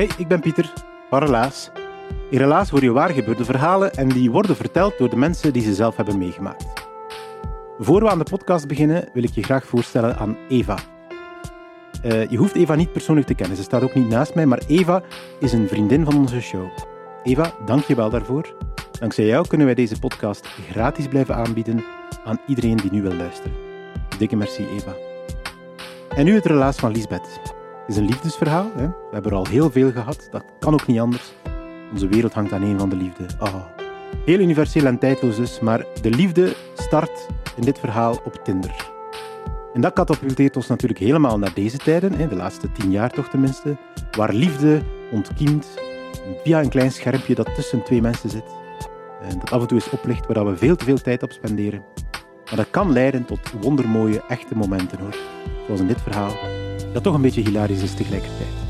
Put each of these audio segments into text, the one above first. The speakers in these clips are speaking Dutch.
Hey, ik ben Pieter, van Relaas. In Relaas hoor je waargebeurde verhalen en die worden verteld door de mensen die ze zelf hebben meegemaakt. Voor we aan de podcast beginnen, wil ik je graag voorstellen aan Eva. Uh, je hoeft Eva niet persoonlijk te kennen, ze staat ook niet naast mij, maar Eva is een vriendin van onze show. Eva, dank je wel daarvoor. Dankzij jou kunnen wij deze podcast gratis blijven aanbieden aan iedereen die nu wil luisteren. Dikke merci, Eva. En nu het relaas van Lisbeth is een liefdesverhaal. Hè. We hebben er al heel veel gehad. Dat kan ook niet anders. Onze wereld hangt aan één van de liefde. Oh. Heel universeel en tijdloos dus, maar de liefde start in dit verhaal op Tinder. En dat katapulteert ons natuurlijk helemaal naar deze tijden, hè, de laatste tien jaar toch tenminste, waar liefde ontkiemt via een klein schermpje dat tussen twee mensen zit. En dat af en toe is oplicht, waar we veel te veel tijd op spenderen. Maar dat kan leiden tot wondermooie, echte momenten hoor. Zoals in dit verhaal dat toch een beetje hilarisch is tegelijkertijd.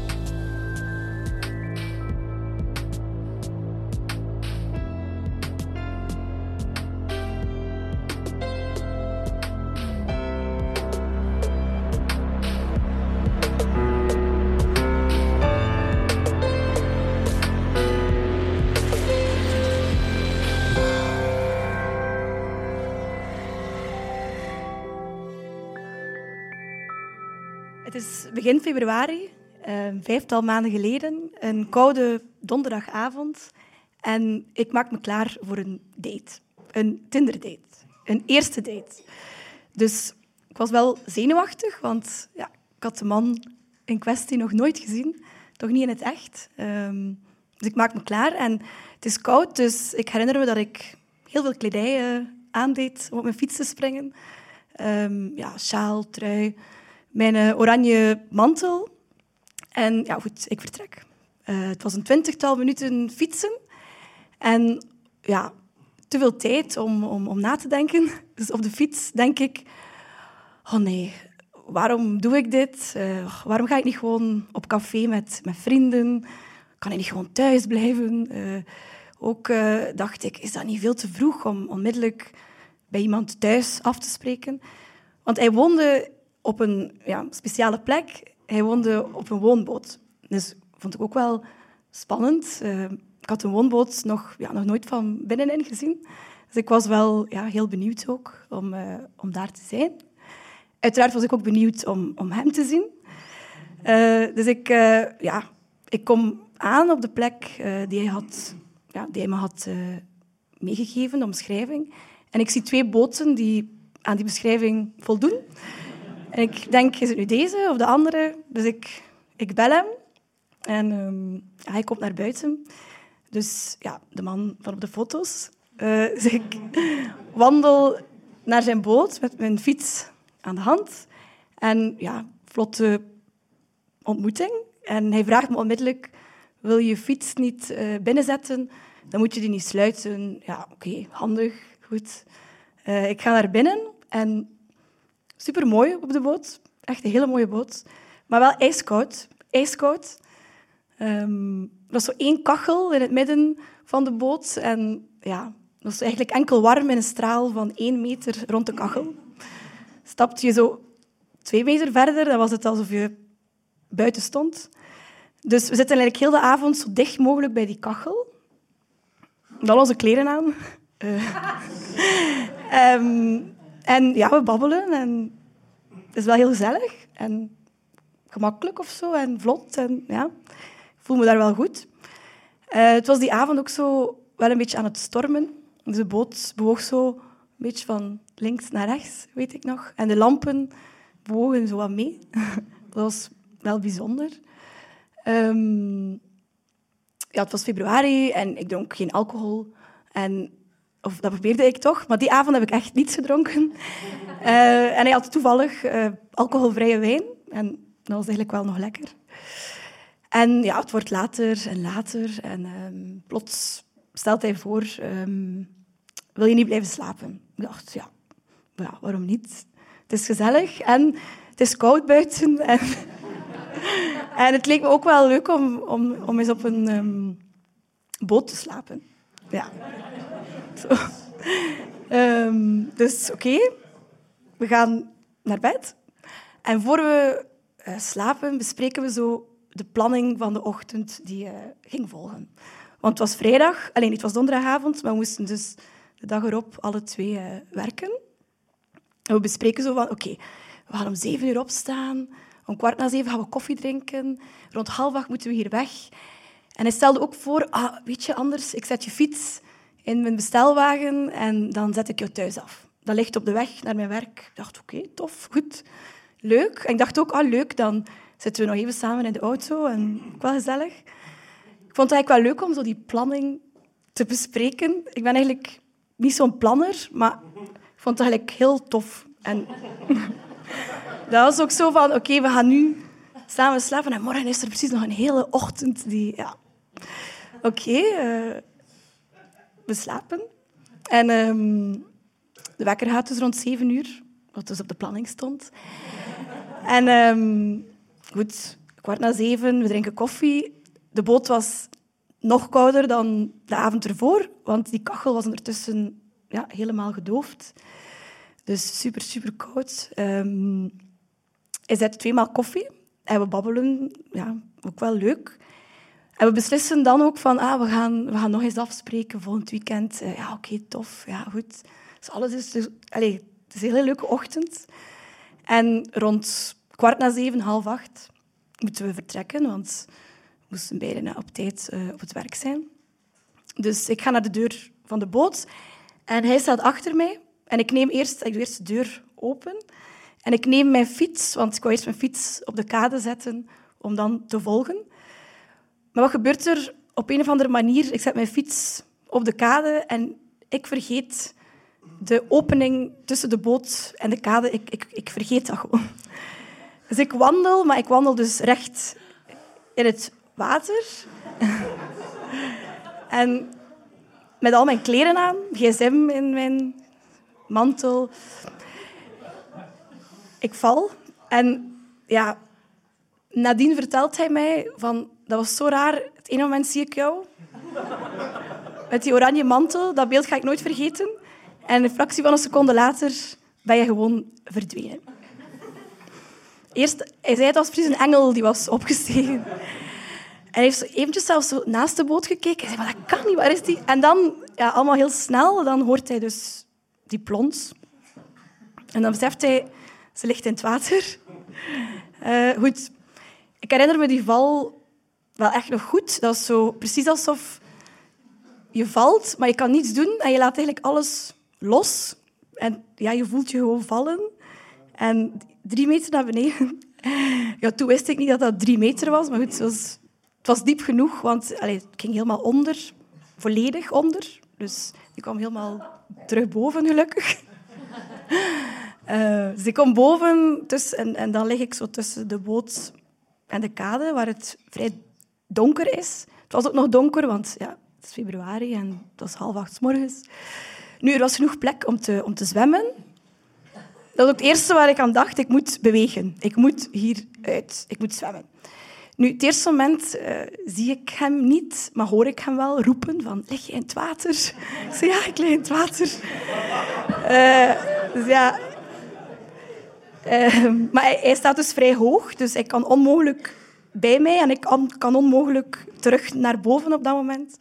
Begin februari, een vijftal maanden geleden, een koude donderdagavond. En ik maak me klaar voor een date. Een Tinder-date. Een eerste date. Dus ik was wel zenuwachtig, want ja, ik had de man in kwestie nog nooit gezien. Toch niet in het echt. Um, dus ik maak me klaar en het is koud, dus ik herinner me dat ik heel veel kledij aandeed om op mijn fiets te springen. Um, ja, sjaal, trui, mijn uh, oranje mantel. En ja, goed, ik vertrek. Uh, het was een twintigtal minuten fietsen. En ja, te veel tijd om, om, om na te denken. Dus op de fiets denk ik... Oh nee, waarom doe ik dit? Uh, waarom ga ik niet gewoon op café met, met vrienden? Kan ik niet gewoon thuis blijven? ook dacht ik, is dat niet veel te vroeg om onmiddellijk bij iemand thuis af te spreken? Want hij woonde op een ja, speciale plek. Hij woonde op een woonboot. Dus vond ik ook wel spannend. Uh, ik had een woonboot nog, ja, nog nooit van binnenin gezien. Dus ik was wel ja, heel benieuwd ook om, uh, om daar te zijn. Uiteraard was ik ook benieuwd om, om hem te zien. Uh, dus ik, ja, ik kom aan op de plek die, hij had, ja, die hij me had meegegeven, de omschrijving. En ik zie twee boten die aan die beschrijving voldoen. En ik denk, is het nu deze of de andere? Dus ik, ik bel hem en um, hij komt naar buiten. Dus ja, de man van op de foto's. Dus ik wandel naar zijn boot met mijn fiets aan de hand. En ja, vlotte ontmoeting. En hij vraagt me onmiddellijk, wil je fiets niet uh, binnenzetten? Dan moet je die niet sluiten. Ja, oké, handig, goed. Uh, ik ga naar binnen en Super mooi op de boot. Echt een hele mooie boot. Maar wel ijskoud. Ijskoud. Um, er was zo één kachel in het midden van de boot. En ja, het was eigenlijk enkel warm in een straal van één meter rond de kachel. Stapte je zo twee meter verder, dan was het alsof je buiten stond. Dus we zitten eigenlijk heel de avond zo dicht mogelijk bij die kachel. Al onze kleren aan. Uh, um, En ja, we babbelen en het is wel heel gezellig en gemakkelijk of zo en vlot. En ja, ik voel me daar wel goed. Uh, het was die avond ook zo wel een beetje aan het stormen. Dus de boot bewoog zo een beetje van links naar rechts, weet ik nog. En de lampen wogen zo wat mee. dat was wel bijzonder. Ehm, ja, het was februari en ik dronk geen alcohol. En, of dat probeerde ik toch, maar die avond heb ik echt niets gedronken. Uh, en hij had toevallig uh, alcoholvrije wijn. En dat was eigenlijk wel nog lekker. En ja, het wordt later en later. En um, plots stelt hij voor, um, wil je niet blijven slapen? Ik dacht, ja, ja, waarom niet? Het is gezellig en het is koud buiten. En, en het leek me ook wel leuk om, om, om eens op een um, boot te slapen. Ja. Um, dus oké, we gaan naar bed. En voor we uh, slapen bespreken we zo de planning van de ochtend die uh, ging volgen. Want het was vrijdag, alleen het was donderdagavond, maar we moesten dus de dag erop alle twee uh, werken. En we bespreken zo van, oké, we gaan om zeven uur opstaan, om kwart na zeven gaan we koffie drinken, rond half acht moeten we hier weg. En hij stelde ook voor, ah, weet je, anders, ik zet je fiets in mijn bestelwagen en dan zet ik jou thuis af. Dat ligt op de weg naar mijn werk. Ik dacht, oké, tof, goed, leuk. En ik dacht ook, ah, leuk, dan zitten we nog even samen in de auto en wel gezellig. Ik vond het eigenlijk wel leuk om zo die planning te bespreken. Ik ben eigenlijk niet zo'n planner, maar ik vond het eigenlijk heel tof. En dat was ook zo van, oké, we gaan nu samen slapen en morgen is er precies nog een hele ochtend die... Ja. Oké, uh, we slapen. En um, de wekker gaat dus rond zeven uur, wat dus op de planning stond. En um, goed, kwart na zeven, we drinken koffie. De boot was nog kouder dan de avond ervoor, want die kachel was ondertussen ja, helemaal gedoofd. Dus super, super koud. Um, hij zet tweemaal koffie en we babbelen. Ja, ook wel leuk. En we beslissen dan ook van, ah, we, gaan, we gaan nog eens afspreken volgend weekend. Uh, ja, oké, tof. Ja, goed. Dus alles is... Dus, allez, het is een hele leuke ochtend. En rond kwart na zeven, half acht, moeten we vertrekken, want we moesten beiden op tijd uh, op het werk zijn. Dus ik ga naar de deur van de boot en hij staat achter mij. En ik neem eerst, ik doe eerst de deur open en ik neem mijn fiets, want ik wou eerst mijn fiets op de kade zetten om dan te volgen. Maar wat gebeurt er op een of andere manier? Ik zet mijn fiets op de kade en ik vergeet de opening tussen de boot en de kade. Ik, ik, ik vergeet dat gewoon. Dus ik wandel, maar ik wandel dus recht in het water. en met al mijn kleren aan, gsm in mijn mantel. Ik val. En ja, nadien vertelt hij mij van... Dat was zo raar. Het ene moment zie ik jou. Met die oranje mantel. Dat beeld ga ik nooit vergeten. En een fractie van een seconde later ben je gewoon verdwenen. Eerst, hij zei het was precies een engel die was opgestegen. En hij heeft eventjes zelfs naast de boot gekeken. Hij zei, dat kan niet, waar is die? En dan, ja, allemaal heel snel, dan hoort hij dus die plons. En dan beseft hij, ze ligt in het water. Uh, goed, ik herinner me die val wel echt nog goed. Dat is zo precies alsof je valt, maar je kan niets doen en je laat eigenlijk alles los. En ja, je voelt je gewoon vallen. En drie meter naar beneden. Ja, toen wist ik niet dat dat drie meter was, maar goed, het was, het was diep genoeg, want allee, het ging helemaal onder, volledig onder. Dus ik kwam helemaal terug boven, gelukkig. Uh, dus ik kom boven dus, en, en dan lig ik zo tussen de boot en de kade, waar het vrij donker is. Het was ook nog donker, want ja, het is februari en het was half acht s morgens. Nu, er was genoeg plek om te, om te zwemmen. Dat is ook het eerste waar ik aan dacht. Ik moet bewegen. Ik moet hieruit. Ik moet zwemmen. Nu, het eerste moment uh, zie ik hem niet, maar hoor ik hem wel roepen van, lig je in het water? Ik zeg, ja, ik lig in het water. Uh, dus ja... Uh, maar hij, hij, staat dus vrij hoog, dus hij kan onmogelijk bij mij en ik kan, onmogelijk terug naar boven op dat moment.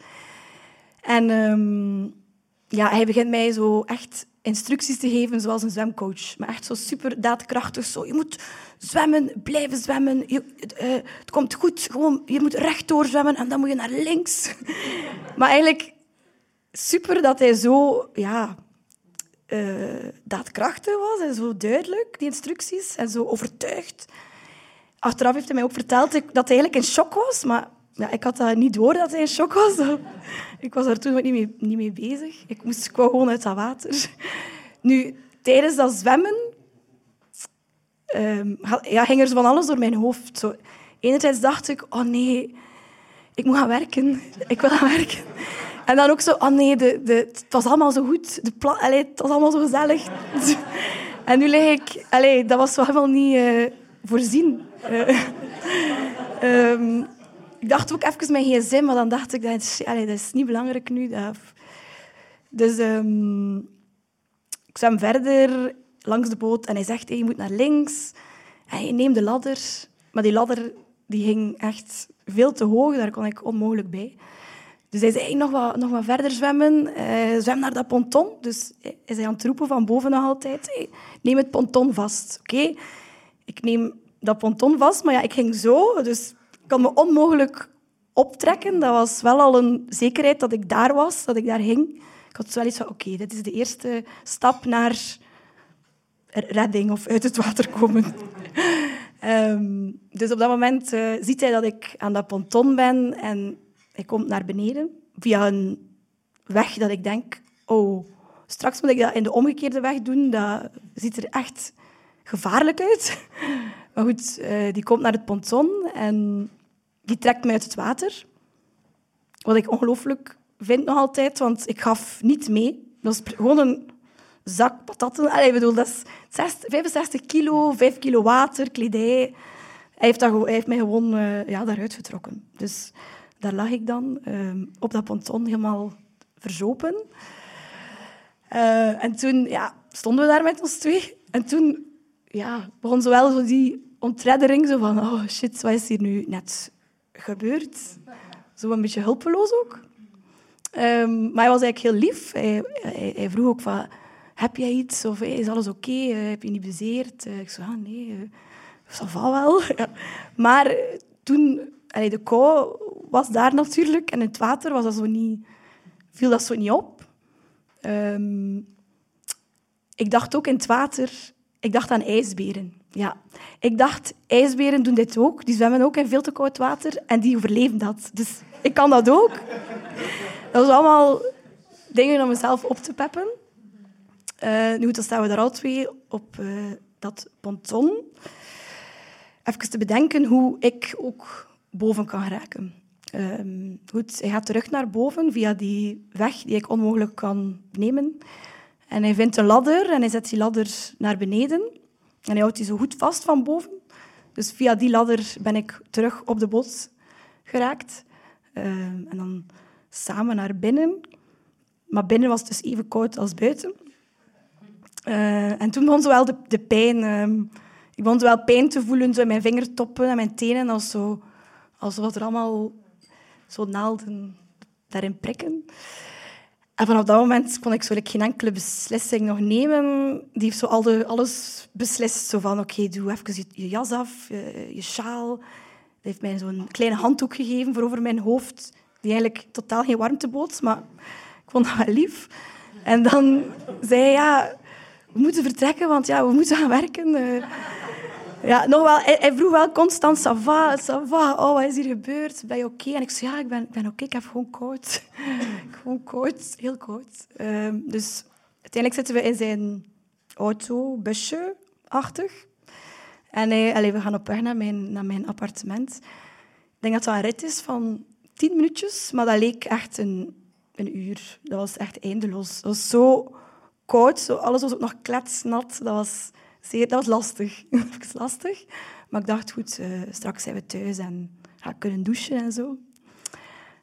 En um, ja, hij begint mij zo echt instructies te geven zoals een zwemcoach. Maar echt zo super daadkrachtig. Zo, je moet zwemmen, blijven zwemmen. Je, het komt goed. Gewoon, je moet rechtdoor zwemmen en dan moet je naar links. maar eigenlijk super dat hij zo ja, daadkrachtig was en zo duidelijk, die instructies, en zo overtuigd. Achteraf heeft hij mij ook verteld dat hij eigenlijk in shock was, maar ja, ik had dat niet door dat hij in shock was. ik was daar toen niet mee, niet mee bezig. Ik moest gewoon uit dat water. Nu, tijdens dat zwemmen um, ja, ging er van alles door mijn hoofd. Zo, enerzijds dacht ik, oh nee, ik moet gaan werken. Ik wil gaan werken. En dan ook zo, oh nee, de, de, het was allemaal zo goed. De allee, het was allemaal zo gezellig. en nu lig ik... Allee, dat was wel niet uh, voorzien. Uh, um, ik dacht ook even mijn gsm, maar dan dacht ik, dat is, dat is niet belangrijk nu. Dus um, ik zwem verder langs de boot en hij zegt, hey, je moet naar links. Hij neemt de ladder. Maar die ladder die ging echt veel te hoog, daar kon ik onmogelijk bij. Dus hij zei, nog wat, nog wat verder zwemmen. Uh, zwem naar dat ponton. Dus hij zei aan het roepen van boven nog altijd. Neem het ponton vast, oké? Ik neem dat ponton vast, maar ja, ik ging zo. Dus kon me onmogelijk optrekken. Dat was wel al een zekerheid dat ik daar was, dat ik daar hing. Ik had wel iets van, oké, dit is de eerste stap naar redding of uit het water komen. um, dus op dat moment uh, ziet hij dat ik aan dat ponton ben en hij komt naar beneden via een weg dat ik denk, oh, straks moet ik dat in de omgekeerde weg doen. Dat ziet er echt gevaarlijk uit. Maar goed, uh, die komt naar het ponton en die trekt mij uit het water. Wat ik ongelooflijk vind nog altijd, want ik gaf niet mee. Dat is gewoon een zak patatten. Allee, ik bedoel, dat is 65 kilo, 5 kilo water, kledij. Hij heeft, dat, heeft mij gewoon uh, ja, daaruit getrokken. Dus daar lag ik dan uh, op dat ponton helemaal verzopen. En toen ja, stonden we daar met ons twee. En toen ja, begon zowel zo die ontreddering, zo van, oh shit, wat is hier nu net gebeurd. Zo een beetje hulpeloos ook. Um, maar hij was eigenlijk heel lief. Hij, hij, vroeg ook van, heb jij iets? Of is alles oké? Uh, heb je niet bezeerd? Uh, ik zei, ah, nee, dat va wel. ja. Maar toen, allee, de kou was daar natuurlijk. En het water was dat zo niet, viel dat zo niet op. Um, ik dacht ook in het water, ik dacht aan ijsberen. Ja, ik dacht, ijsberen doen dit ook. Die zwemmen ook in veel te koud water en die overleven dat. Dus ik kan dat ook. Dat was allemaal dingen om mezelf op te peppen. Uh, nu dan staan we daar al twee op uh, dat ponton. Even te bedenken hoe ik ook boven kan geraken. Uh, goed, hij gaat terug naar boven via die weg die ik onmogelijk kan nemen. En hij vindt een ladder en hij zet die ladder naar beneden. En hij houdt die zo goed vast van boven. Dus via die ladder ben ik terug op de boot geraakt. Uh, en dan samen naar binnen. Maar binnen was het dus even koud als buiten. Uh, en toen begon de, de pijn. Uh, ik begon wel pijn te voelen zo in mijn vingertoppen en mijn tenen. Als zo, alsof er allemaal zo naalden daarin prikken. En vanaf dat moment kon ik zo geen enkele beslissing nog nemen. Die heeft zo al de, alles beslist. Zo van, oké, doe even je, jas af, je, je sjaal. Hij heeft mij zo'n kleine handdoek gegeven voor over mijn hoofd. Die eigenlijk totaal geen warmte bood, maar ik vond dat wel lief. En dan zei hij, ja, we moeten vertrekken, want ja, we moeten gaan werken. Uh, ja, nog wel, hij, vroeg wel constant, va, va, oh, wat is hier gebeurd? Ben je oké? En ik zei, ja, ik ben, ben oké, ik heb gewoon koud. Gewoon koud, heel koud. Um, dus uiteindelijk zitten we in zijn auto, busje, achtig. En hij, allez, we gaan op weg naar mijn, naar mijn appartement. Ik denk dat dat een rit is van tien minuutjes, maar dat leek echt een, een uur. Dat was echt eindeloos. Dat was zo koud, zo, alles was ook nog kletsnat. Dat was zeer, dat was lastig. Even lastig. Maar ik dacht, goed, uh, straks zijn we thuis en ga kunnen douchen en zo.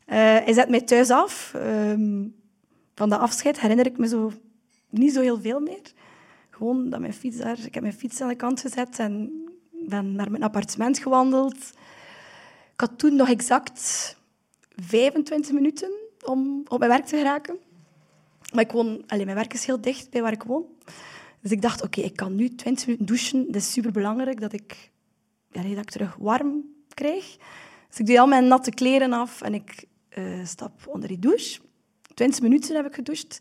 Uh, hij zet mij thuis af. Um, van de afscheid herinner ik me zo niet zo heel veel meer. Gewoon dat mijn fiets daar... Ik heb mijn fiets aan de kant gezet en ben naar mijn appartement gewandeld. Ik had toen nog exact 25 minuten om op mijn werk te geraken. Maar ik woon... Mijn werk is heel dicht bij waar ik woon. Dus ik dacht, oké, ik kan nu 20 minuten douchen. Dat is superbelangrijk dat ik, dat ik terug warm krijg. Dus ik doe al mijn natte kleren af en ik uh, stap onder die douche. 20 minuten heb ik gedoucht.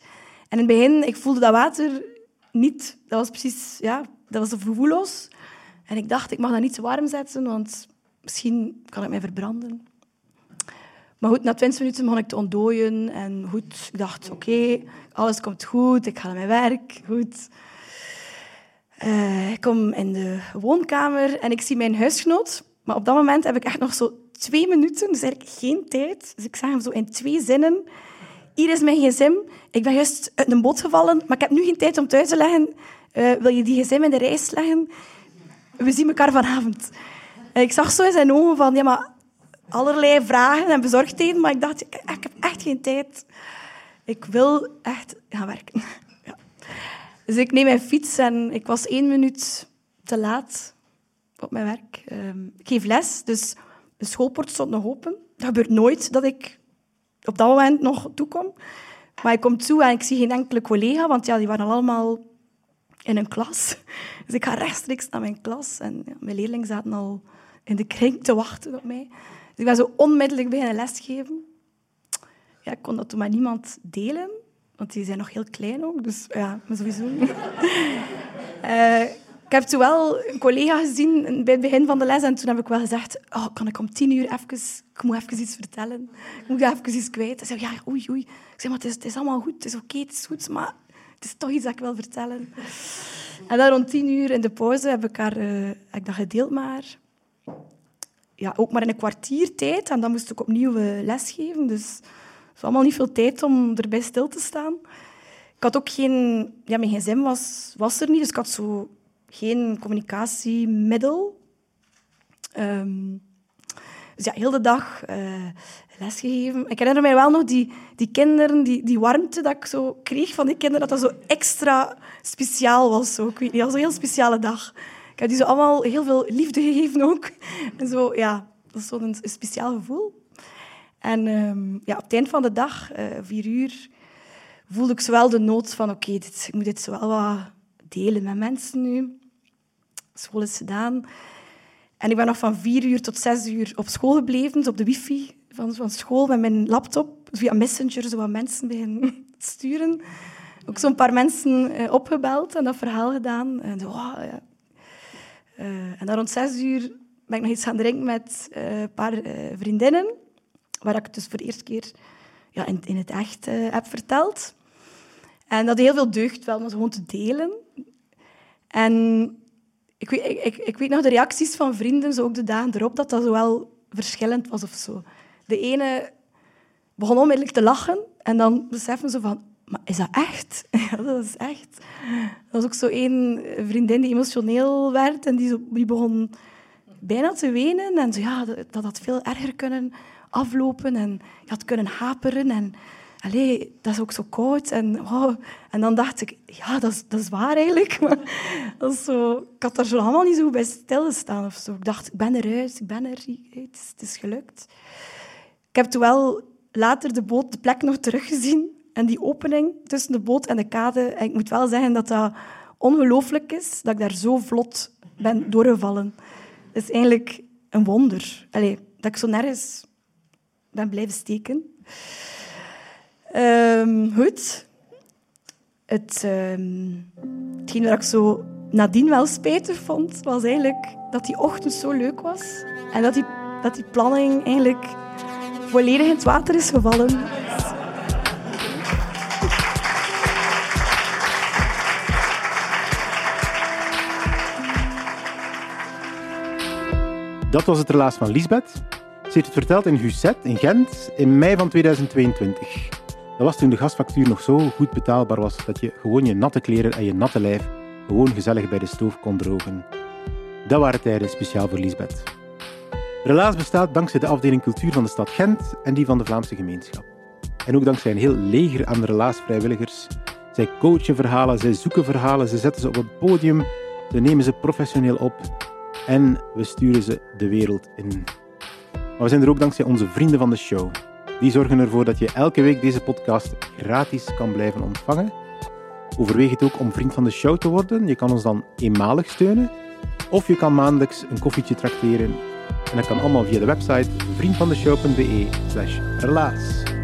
En in het begin, ik voelde dat water niet. Dat was precies, ja, dat was gevoelloos. En ik dacht, ik mag dat niet te warm zetten, want misschien kan ik mij verbranden. Maar goed, na 20 minuten begon ik te ontdooien. En goed, ik dacht, oké, alles komt goed. Ik ga naar mijn werk. Goed. Uh, ik kom in de woonkamer en ik zie mijn huisgenoot. Maar op dat moment heb ik echt nog zo twee minuten, dus eigenlijk geen tijd. Dus ik zeg hem zo in twee zinnen. Hier is mijn gsm. Ik ben juist uit een boot gevallen, maar ik heb nu geen tijd om uit te leggen. Uh, wil je die gsm in de reis leggen? We zien elkaar vanavond. Ik zag zo in zijn ogen van, ja, maar allerlei vragen en bezorgdheden, maar ik dacht, ik, ik heb echt geen tijd. Ik wil echt gaan werken. Ja. Dus ik neem mijn fiets en ik was één minuut te laat op mijn werk. Ehm, ik geef les, dus de schoolpoort stond nog open. Dat gebeurt nooit dat ik op dat moment nog toekom. Maar ik kom toe en ik zie geen enkele collega, want ja, die waren allemaal in een klas. Dus ik ga rechtstreeks naar mijn klas en mijn leerlingen zaten al in de kring te wachten op mij. Dus ik ben zo onmiddellijk beginnen lesgeven. Ja, ik kon dat toen met niemand delen, want die zijn nog heel klein ook. Dus ja, maar sowieso uh, ik heb toen wel een collega gezien bij het begin van de les en toen heb ik wel gezegd, oh, kan ik om tien uur even, ik moet even iets vertellen. Ik moet even iets kwijt. Hij zei, ja, oei, oei. Ik zei, maar het is, het is allemaal goed, het is oké, het is goed, maar het is toch iets dat ik wil vertellen. En dan rond tien uur in de pauze heb ik, haar, uh, ik dat gedeeld maar ja, ook maar in een kwartier tijd. En dan moest ik opnieuw uh, lesgeven. Dus het was allemaal niet veel tijd om erbij stil te staan. Ik had ook geen... Ja, mijn gsm was, was er niet, dus ik had zo geen communicatiemiddel. Um, dus ja, heel de dag uh, lesgegeven. Ik herinner mij wel nog die, die kinderen, die, die warmte dat ik zo kreeg van die kinderen, dat dat zo extra speciaal was. Zo. Ik weet niet, dat was een heel speciale dag. Ik heb die zo allemaal heel veel liefde gegeven ook. En zo, ja, dat is zo'n een speciaal gevoel. En um, ja, op het eind van de dag, uh, vier uur, voelde ik zowel de nood van oké, ik moet dit wel wat delen met mensen nu. School is gedaan. En ik ben nog van vier uur tot zes uur op school gebleven, op de wifi van, van school, met mijn laptop, via Messenger, zo wat mensen beginnen sturen. Ook zo'n paar mensen uh, opgebeld en dat verhaal gedaan. En uh, en dan rond zes uur ben ik nog iets gaan drinken met uh, een paar vriendinnen, waar ik het dus voor de eerste keer ja, in, in het echt heb verteld. En dat heel veel deugd wel om gewoon te delen. En ik weet, ik, weet nog de reacties van vrienden, zo ook de dagen erop, dat dat zo wel verschillend was of zo. De ene begon onmiddellijk te lachen en dan beseffen ze van, maar is dat echt? Dat is echt. Er was ook zo één vriendin die emotioneel werd en die, zo, die begon bijna te wenen. En zo, ja, dat, dat had veel erger kunnen aflopen en je had kunnen haperen. En allee, dat is ook zo koud. En, en dan dacht ik, ja, dat is, dat is waar eigenlijk. Maar dat is zo, ik had daar zo allemaal niet zo bij stilgestaan of zo. Ik dacht, ik ben eruit, ik ben er, het het is gelukt. Ik heb toen wel later de boot, de plek nog teruggezien. En die opening tussen de boot en de kade, en ik moet wel zeggen dat dat ongelooflijk is, dat ik daar zo vlot ben doorgevallen. Dat is eigenlijk een wonder. Allee, dat ik zo nergens ben blijven steken. Um, goed. Het, um, hetgeen wat ik zo nadien wel spijtig vond, was eigenlijk dat die ochtend zo leuk was. En dat die, dat die planning eigenlijk volledig in het water is gevallen. Dat was het relaas van Lisbeth. Ze heeft het verteld in Gusset in Gent in mei van 2022. Dat was toen de gasfactuur nog zo goed betaalbaar was dat je gewoon je natte kleren en je natte lijf gewoon gezellig bij de stoof kon drogen. Dat waren tijden speciaal voor Lisbeth. Relaas bestaat dankzij de afdeling cultuur van de stad Gent en die van de Vlaamse gemeenschap. En ook dankzij een heel leger aan relaasvrijwilligers. Zij coachen verhalen, zij zoeken verhalen, ze zetten ze op het podium, ze nemen ze professioneel op en we sturen ze de wereld in. Maar we zijn er ook dankzij onze vrienden van de show. Die zorgen ervoor dat je elke week deze podcast gratis kan blijven ontvangen. Overweeg het ook om vriend van de show te worden. Je kan ons dan eenmalig steunen. Of je kan maandelijks een koffietje trakteren. En dat kan allemaal via de website vriendvandeshow.be slash relaas.